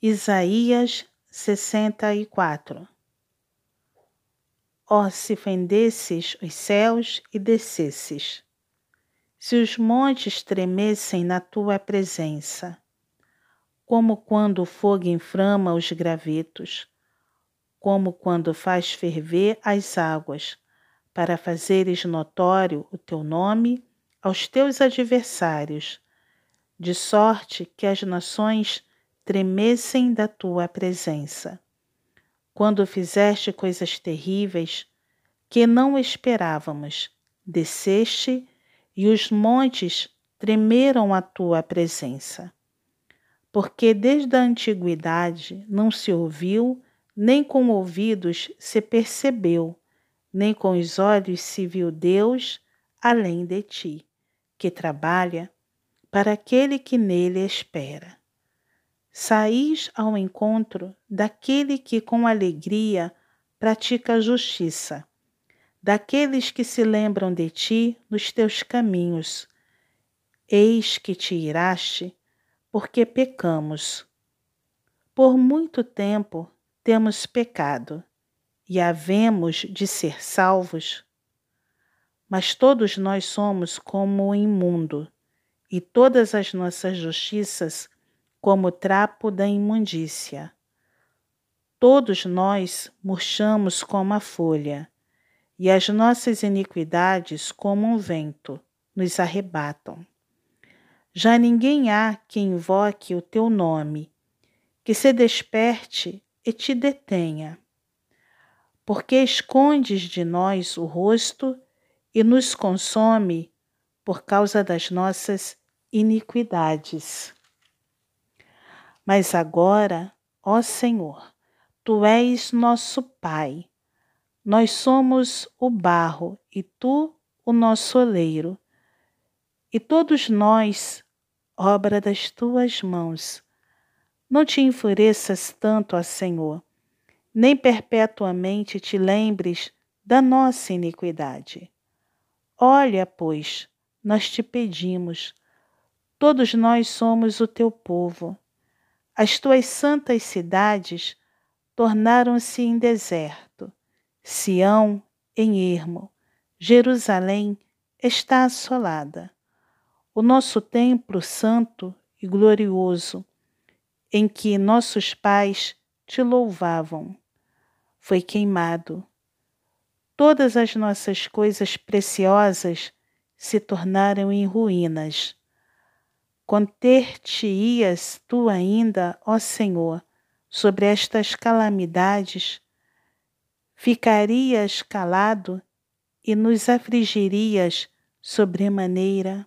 Isaías 64 Ó, oh, se fendesses os céus e descesses, se os montes tremessem na tua presença, como quando o fogo inflama os gravetos, como quando faz ferver as águas, para fazeres notório o teu nome aos teus adversários, de sorte que as nações tremessem da tua presença. Quando fizeste coisas terríveis que não esperávamos, desceste e os montes tremeram à tua presença. Porque desde a antiguidade não se ouviu, nem com ouvidos se percebeu, nem com os olhos se viu Deus além de ti, que trabalha para aquele que nele espera. Saís ao encontro daquele que com alegria pratica a justiça, daqueles que se lembram de ti nos teus caminhos. Eis que te iraste, porque pecamos. Por muito tempo temos pecado e havemos de ser salvos. Mas todos nós somos como o imundo, e todas as nossas justiças como trapo da imundícia. Todos nós murchamos como a folha, e as nossas iniquidades, como um vento, nos arrebatam. Já ninguém há que invoque o teu nome, que se desperte e te detenha. Porque escondes de nós o rosto e nos consome por causa das nossas iniquidades. Mas agora, ó Senhor, tu és nosso Pai. Nós somos o barro e tu o nosso oleiro. E todos nós, obra das tuas mãos. Não te enfureças tanto, ó Senhor, nem perpetuamente te lembres da nossa iniquidade. Olha, pois, nós te pedimos, todos nós somos o teu povo as tuas santas cidades tornaram-se em deserto, Sião em ermo, Jerusalém está assolada. O nosso templo santo e glorioso, em que nossos pais te louvavam, foi queimado. Todas as nossas coisas preciosas se tornaram em ruínas Conter-te-ias tu ainda, ó Senhor, sobre estas calamidades? Ficarias calado e nos afligirias sobremaneira?